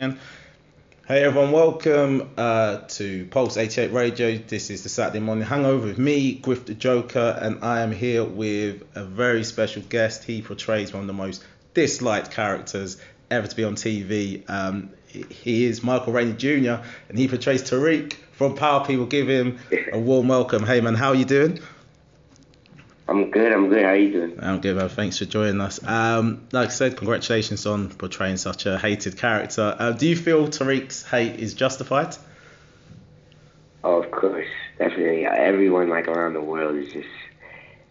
Hey everyone, welcome uh, to Pulse 88 Radio. This is the Saturday morning hangover with me, Griff the Joker, and I am here with a very special guest. He portrays one of the most disliked characters ever to be on TV. Um, he is Michael Rainey Jr. and he portrays Tariq from Power. People give him a warm welcome. Hey man, how are you doing? I'm good. I'm good. How are you doing? I'm good, man. Thanks for joining us. Um, like I said, congratulations on portraying such a hated character. Uh, do you feel Tariq's hate is justified? Oh, of course, definitely. Everyone like around the world is just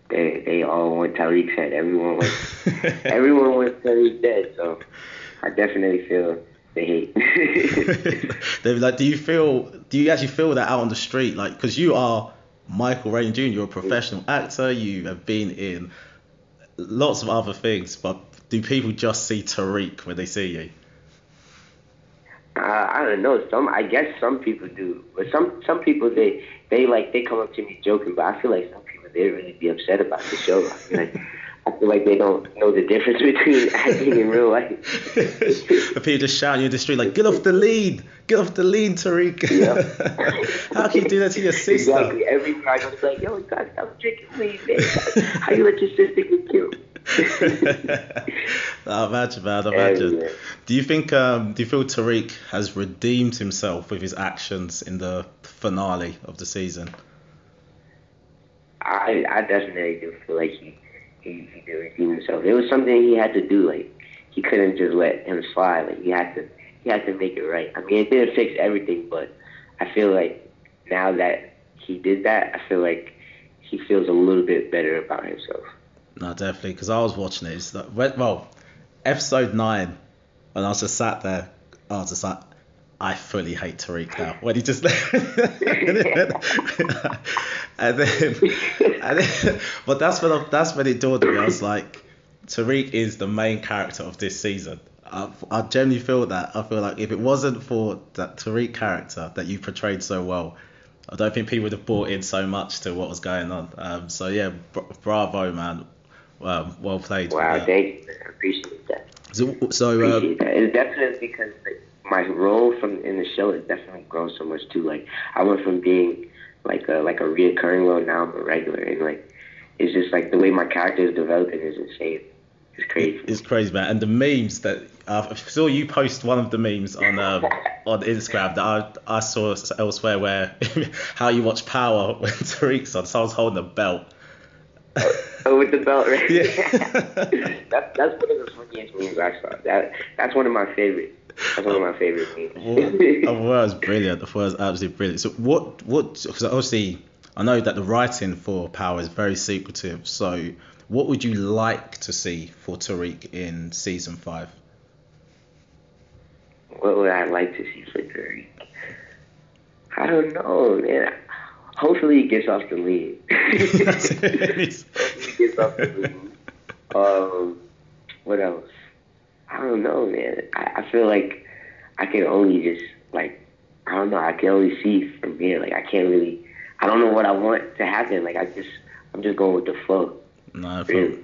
they they all want Tariq's head. Everyone wants everyone wants Tariq dead. So I definitely feel the hate. Like, do you feel? Do you actually feel that out on the street? Like, because you are Michael Rainey Jr. You're a professional actor. You have been in lots of other things, but do people just see Tariq when they see you? Uh, I don't know. Some, I guess some people do, but some some people they they like they come up to me joking, but I feel like some people they really be upset about the show. Like, I feel like they don't know the difference between acting and real life. people just shouting in the street like, "Get off the lead! Get off the lead, Tariq!" How can you do that to your sister? Exactly. Every time I'm like, "Yo, God, stop drinking weed, man. How you let your sister get killed?" oh, imagine, man, imagine. Yeah, do you think, um, do you feel Tariq has redeemed himself with his actions in the finale of the season? I I definitely do feel like he he, he did redeem himself. It was something he had to do. Like he couldn't just let him slide. Like he had to he had to make it right. I mean, it didn't fix everything, but I feel like now that he did that, I feel like he feels a little bit better about himself. No, definitely, because I was watching it. It's like, well, episode nine, and I was just sat there. I was just like, I fully hate Tariq now. When he just, and then, and then, but that's when I, that's when it dawned on me. I was like, Tariq is the main character of this season. I, I genuinely feel that. I feel like if it wasn't for that Tariq character that you portrayed so well, I don't think people would have bought in so much to what was going on. Um, so yeah, bravo, man. Um, well played. Wow, thank you. I appreciate that. So, so uh, appreciate that. It's definitely because like, my role from in the show has definitely grown so much too. Like I went from being like a like a reoccurring role now I'm a regular, and like it's just like the way my character is developing is insane. It's crazy. It's crazy, man. And the memes that uh, I saw you post one of the memes on um, on Instagram that I, I saw elsewhere where how you watch Power when Tariq's on, someone's holding a belt. oh, with the belt, right? Yeah. that's that's one of the funniest memes I saw. That that's one of my favorites. That's one of my favorite. I thought was brilliant. I thought was absolutely brilliant. So what what? Because obviously I know that the writing for Power is very secretive. So what would you like to see for Tariq in season five? What would I like to see for Tariq? I don't know, man. Hopefully he gets off the lead. Hopefully he gets off the lead. Um, what else? I don't know, man. I, I feel like I can only just like I don't know. I can only see from here. Like I can't really. I don't know what I want to happen. Like I just I'm just going with the flow. No problem.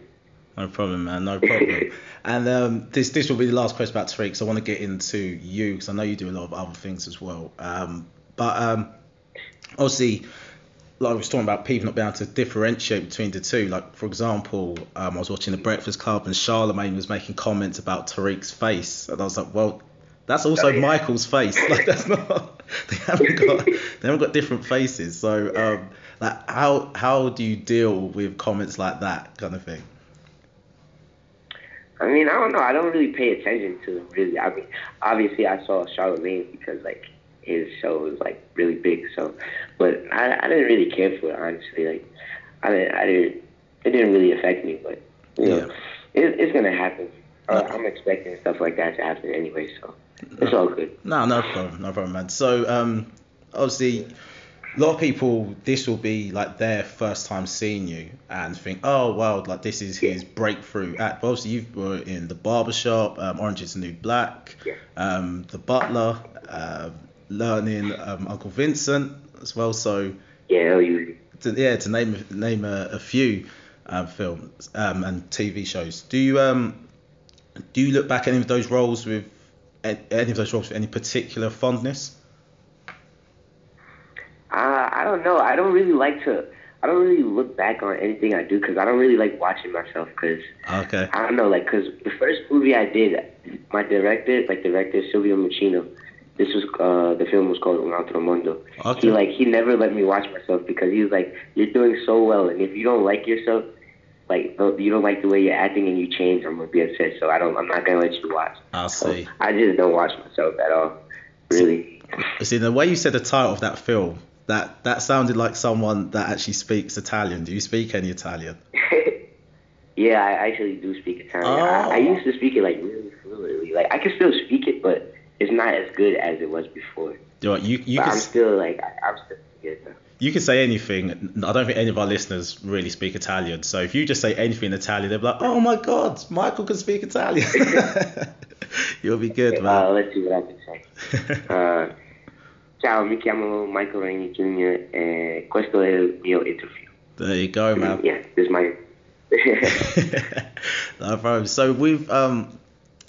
No problem, man. No problem. and um, this this will be the last question about Tariq, because I want to get into you, because I know you do a lot of other things as well. Um, but um, obviously, like I was talking about people not being able to differentiate between the two. Like for example, um, I was watching The Breakfast Club, and Charlemagne was making comments about Tariq's face, and I was like, well. That's also oh, yeah. Michael's face. Like that's not. They haven't got. They haven't got different faces. So, um, like, how how do you deal with comments like that kind of thing? I mean, I don't know. I don't really pay attention to them really. I mean, obviously, I saw Charlemagne because like his show was like really big. So, but I, I didn't really care for it honestly. Like, I didn't, I didn't. It didn't really affect me. But you know, yeah. it, it's gonna happen. Uh, I'm expecting stuff like that to happen anyway. So it's all good. No, no problem, no problem, man. So, um, obviously a lot of people this will be like their first time seeing you and think oh wow like this is his breakthrough act but obviously you were in the barbershop um, orange is the new black um, the butler uh, learning um, uncle vincent as well so yeah you to, yeah to name name a, a few uh, films um, and tv shows do you um do you look back at any of those roles with any of those roles with any particular fondness? Uh, I don't know. I don't really like to. I don't really look back on anything I do because I don't really like watching myself. Cause okay. I don't know, like, cause the first movie I did, my director, like director Silvio Muccino, this was uh the film was called Un Altro Mondo. Okay. He like he never let me watch myself because he was like, you're doing so well, and if you don't like yourself, like you don't like the way you're acting and you change, I'm gonna be upset. So I don't. I'm not gonna let you watch. I see. So I just don't watch myself at all. Really. See, the way you said the title of that film, that that sounded like someone that actually speaks Italian. Do you speak any Italian? yeah, I actually do speak Italian. Oh. I, I used to speak it like really fluently. Like I can still speak it, but it's not as good as it was before. You, know, you, you but can I'm still like I, I'm still good though. you can say anything. I don't think any of our listeners really speak Italian. So if you just say anything in Italian, they'll be like, "Oh my God, Michael can speak Italian." You'll be good, Uh, man. let's see what I can say. Uh, ciao, mi chiamo Michael Rainey Jr. e questo è il mio interview. There you go, man. Yeah, this is my. no problem. So with um,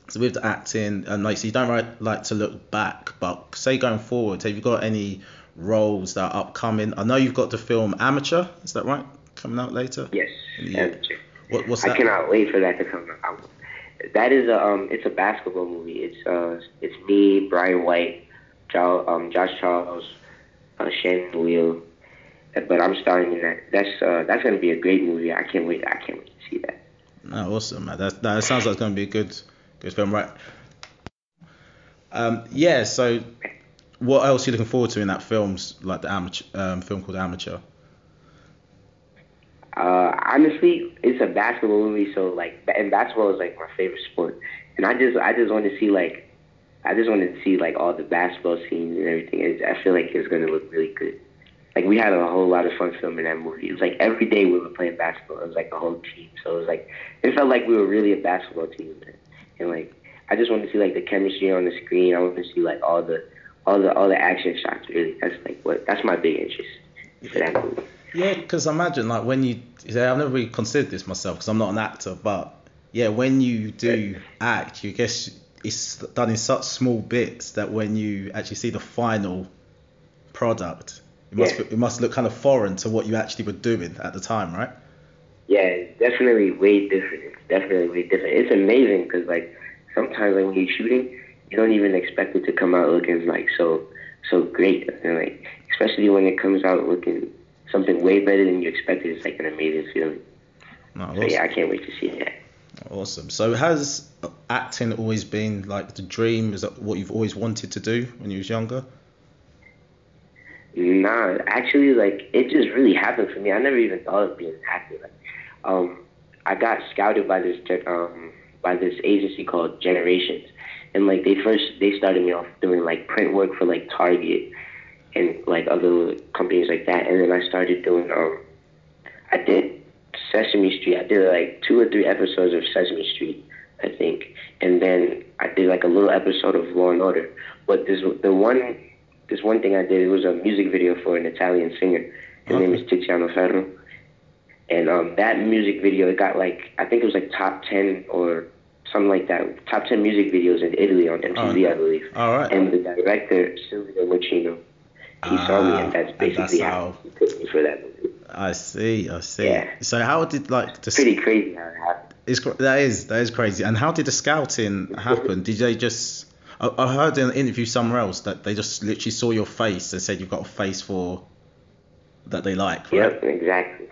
so with the acting, and like, so you don't right, like to look back, but say going forward, have you got any roles that are upcoming? I know you've got the film Amateur. Is that right? Coming out later. yes. Yeah. What, what's I cannot wait for that to come out. That is a um, it's a basketball movie. It's uh, it's me, Brian White, jo- um, Josh Charles, uh, Sharon Leal, but I'm starring in that. That's uh, that's gonna be a great movie. I can't wait. I can't wait to see that. No, awesome, man. That that sounds like it's going to be a good good film, right? Um, yeah. So, what else are you looking forward to in that films like the amateur um, film called Amateur? Uh, honestly, it's a basketball movie, so like, and basketball is like my favorite sport, and I just, I just want to see like, I just wanted to see like all the basketball scenes and everything. And I feel like it's gonna look really good. Like we had a whole lot of fun filming that movie. It was like every day we were playing basketball. It was like a whole team, so it was like it felt like we were really a basketball team. Man. And like, I just want to see like the chemistry on the screen. I want to see like all the, all the, all the action shots. Really, that's like what, that's my big interest for that movie. Yeah, because imagine like when you, yeah, I've never really considered this myself because I'm not an actor, but yeah, when you do act, you guess it's done in such small bits that when you actually see the final product, it must Yeah. it must look kind of foreign to what you actually were doing at the time, right? Yeah, it's definitely way different. It's definitely way different. It's amazing because like sometimes like when you're shooting, you don't even expect it to come out looking like so so great. And like especially when it comes out looking something way better than you expected, it's like an amazing feeling. No, So yeah, I can't wait to see that. Awesome. So has acting always been like the dream? Is that what you've always wanted to do when you was younger? Nah, actually, like it just really happened for me. I never even thought of being an actor. Like, um, I got scouted by this um by this agency called Generations, and like they first they started me off doing like print work for like Target and like other companies like that, and then I started doing um I did Sesame Street. I did like two or three episodes of Sesame Street, I think, and then I did like a little episode of Law and Order. But this the one this one thing I did it was a music video for an Italian singer. His name is Tiziano Ferro, and um that music video it got like I think it was like top ten or something like that, top ten music videos in Italy on MTV, Oh. I believe. All right. And the director Silvio Muccino, he saw me, and Ah, that's basically that's how how- he picked me for that movie. I see. I see. Yeah. So how did like the Pretty crazy how it happened. It's that is that is crazy. And how did the scouting happen? Did they just? I, I heard in an interview somewhere else that they just literally saw your face and said you've got a face for that they like. Right? Yep, exactly.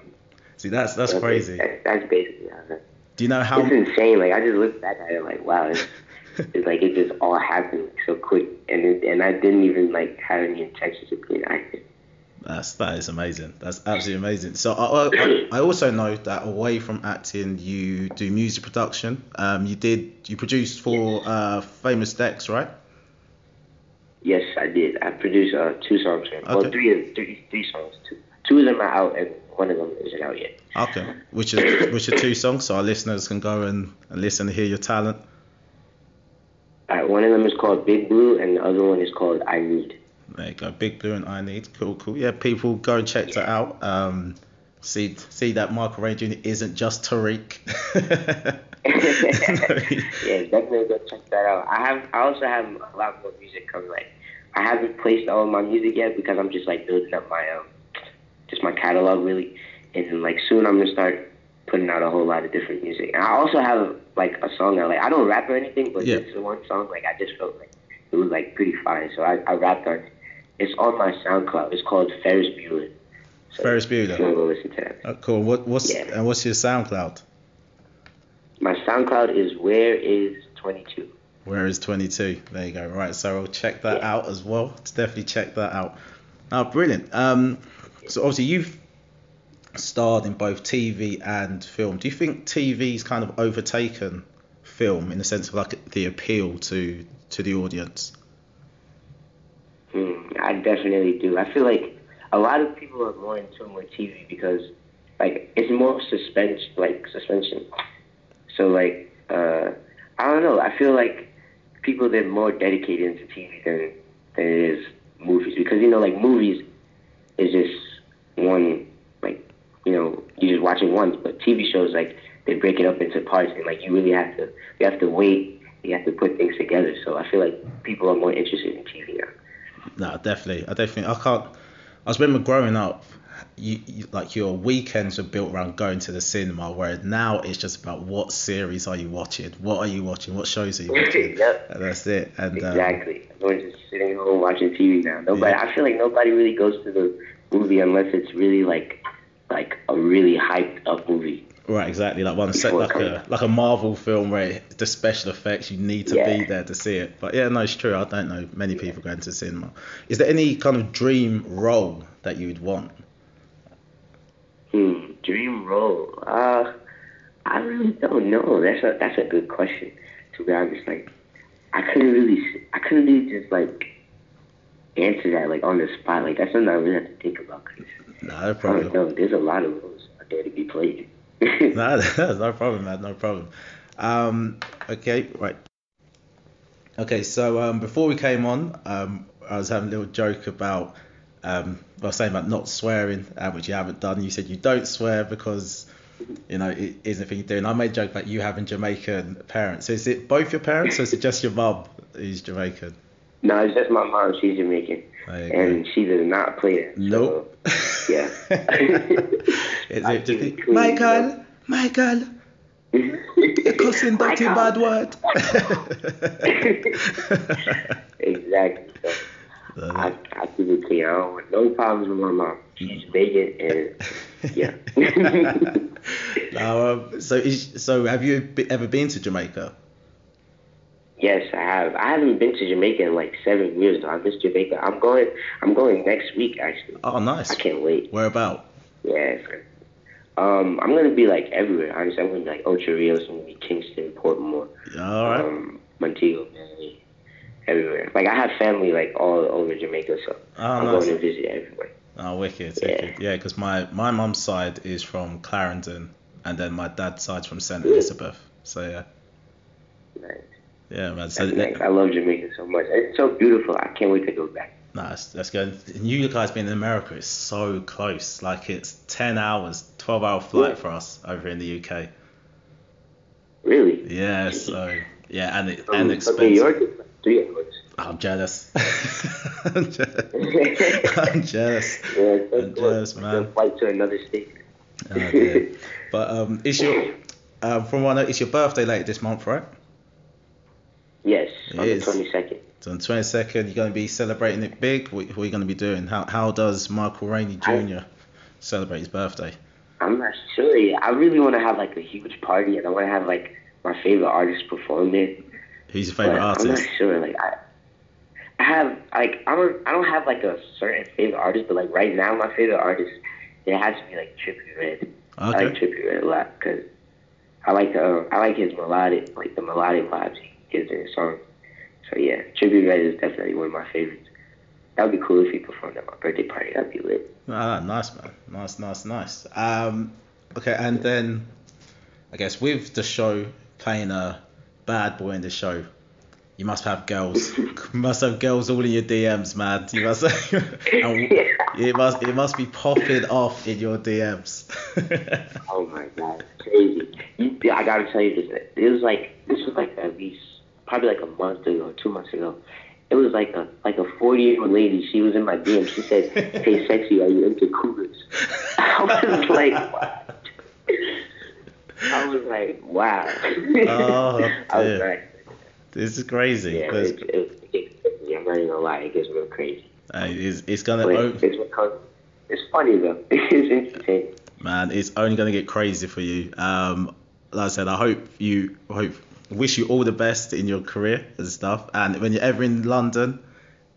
See, that's that's crazy. That's, that's basically how. Do you know how? It's insane. Like I just look back at it like, wow, it's, it's like it just all happened so quick, and it, and I didn't even like have any intentions of being actor. That's that is amazing. That's absolutely amazing. So I, I, I also know that away from acting, you do music production. Um, you did you produced for uh, Famous Dex, right? Yes, I did. I produced uh, two songs. Him. Well, Okay. three, three, three songs. Two, two of them are out, and one of them isn't out yet. Okay. Which are which are two songs, so our listeners can go and, and listen and hear your talent. Uh, one of them is called Big Blue, and the other one is called I Need. There you go, Big Blue and I Need. Cool, cool. Yeah, people go and check that out. Um, see see that Michael Rainey Jr. isn't just Tariq. yeah, definitely go check that out. I have I also have a lot more music coming. Like I haven't placed all of my music yet because I'm just like building up my um just my catalog really. And like soon I'm gonna start putting out a whole lot of different music. And I also have like a song that like I don't rap or anything, but Yeah. it's the one song like I just felt like it was like pretty fire. So I, I rapped on it. It's on my SoundCloud. It's called Ferris Bueller. So Ferris if you Bueller. go listen to that. Oh, cool. What what's Yeah. and what's your SoundCloud? My SoundCloud is Where Is Twenty Two. Where is 22? There you go. Right, so I'll check that Yeah. out as well. Definitely check that out. Oh, brilliant. Um, so obviously you've starred in both TV and film. Do you think TV's kind of overtaken film in the sense of like the appeal to to the audience? Hmm, I definitely do. I feel like a lot of people are more in tune with TV because like it's more suspense like suspension. So like uh I don't know. I feel like people they're more dedicated into TV than than it is movies because you know like movies is just one like you know you just watch it once, but TV shows like they break it up into parts and like you really have to you have to wait. You have to put things together. So I feel like people are more interested in TV now. No, definitely. I definitely. I can't. I remember growing up. You, you like your weekends were built around going to the cinema, whereas now it's just about what series are you watching, what are you watching, what shows are you watching, Yep. and that's it. And um, Exactly. Everyone's just sitting at home watching TV now. Nobody. Yeah. I feel like nobody really goes to the movie unless it's really like like a really hyped up movie. Right, exactly. Like one set, like a like a Marvel film where the special effects you need to Yeah. be there to see it. But yeah, no, it's true. I don't know many people going to cinema. Is there any kind of dream role that you would want? Hmm. Dream role. Uh, I really don't know. That's a that's a good question. To be honest, like I couldn't really I couldn't really just like answer that like on the spot. Like that's something I really have to think about. 'cause No I don't problem. know. There's a lot of roles out there to be played. no, no problem, man. No problem. Um, okay, right. Okay, so um, before we came on, um, I was having a little joke about, um, I was saying about not swearing, uh, which you haven't done. You said you don't swear because, you know, it isn't a thing you do. And I made a joke about you having Jamaican parents. So is it both your parents or is it just your mum who's Jamaican? No, it's just my mom. She's Jamaican, and she does not play it. Nope. So, yeah. is it it clean, Michael, Michael, you're cussing dirty bad word. exactly. So I, I keep it clean. I don't want no problems with my mom. She's Jamaican, and yeah. now, um, so is, so have you ever been to Jamaica? Yes, I have. I haven't been to Jamaica in like seven years. Though. I miss Jamaica. I'm going. I'm going next week actually. Oh, nice. I can't wait. Where about? Yeah. Um, I'm gonna be like everywhere. Honestly, I'm gonna be like Ocho Rios, I'm gonna be Kingston, Portmore. All right. um, Montego Bay, everywhere. Like I have family like all over Jamaica, so Oh, I'm nice. going to visit everywhere. Oh, wicked, Yeah. wicked. Yeah, because my my mum's side is from Clarendon, and then my dad's side's from St Elizabeth. So yeah, Nice. Yeah, man. So nice. I love Jamaica so much. It's so beautiful. I can't wait to go back. Nice, that's good. And you guys being in America is so close. Like it's ten hours, twelve hour flight Yeah. for us over in the UK. Really? Yeah, so yeah, and it, From, and from New expensive. York, three hours. I'm jealous. I'm jealous. I'm jealous. Yeah, so I'm jealous, man. Flight to another state. Oh. But um, it's your um, from what I know, it's your birthday later this month, right? Yes, It on is. the 22nd. So on the 22nd, you're going to be celebrating it big. What, what are you going to be doing? How how does Michael Rainey Jr. celebrate his birthday? I'm not sure yet. I really want to have like a huge party, and I want to have like my favorite artist perform there. Who's your favorite But I'm not sure. Like I, I have like I don't I don't have like a certain favorite artist, but like right now my favorite artist it has to be like Trippie Redd. I like Okay. Trippie Redd a lot because I like uh, I like his melodic like the melodic vibes he gives his song. So yeah, Trippie Redd is definitely one of my favorites. That would be cool if he performed at my birthday party. That'd be lit. Ah, nice man, nice, nice, nice. Um, okay, and then I guess with the show playing a bad boy in the show, You must have girls. you must have girls all in your DMs, man. You must. and it must. It must be popping off in your DMs. oh my god, crazy! You, I gotta tell you this. It was like this was like at least probably like a month ago, two months ago. It was like a like a forty year old lady. She was in my DM. She said, "Hey, sexy, are you into cougars?" I was like, what? I was like, wow. Oh, I was like, This is crazy. Yeah, it, it, it. I'm not even gonna lie, it gets real crazy. uh, it's, it's gonna. It's, it's, it's funny though. It's entertaining. man, it's only gonna get crazy for you. Um, like I said, I hope you hope wish you all the best in your career and stuff. And when you're ever in London,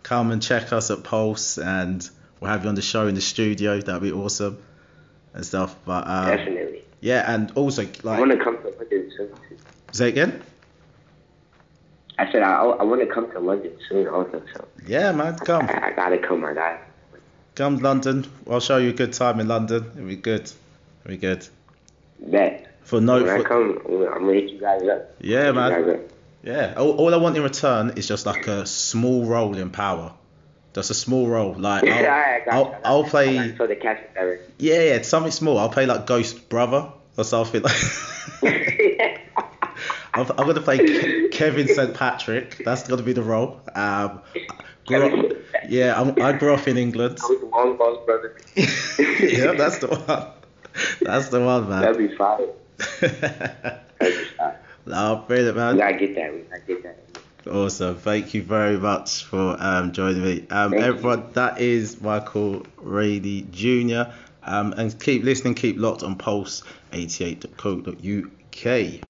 come and check us at Pulse, and we'll have you on the show in the studio. That'd be awesome and stuff. But um, Definitely. yeah, and also like. I want to come to London soon. say again. I said I, I want to come to London soon also. So Yeah, man, come I, I gotta come. I got. come to London. I'll show you a good time in London. It'll be good. It'll be good. Bet. For no, when I come, I'm gonna hit you guys up. yeah, Hit you man. guys up. Yeah, all, all I want in return is just like a small role in power. Just a small role. Like I I'll, I'll, you. I'll play. you. So the catch is. Yeah, yeah, something small. I'll play like Ghost Brother or something like. I'm, I'm gonna play Ke- Kevin St Patrick. That's gonna be the role. Um, grew up, yeah, I'm, I grew up in England. I was the long boss brother. yeah, that's the one. That's the one, man. That'd be fire. No, brilliant, We man. gotta get that. We gotta get that. Awesome. Thank you very much for um, joining me. Um, Thank you. everyone, that is Michael Rainey Jr. Um, and keep listening, keep locked on Pulse88.co.uk.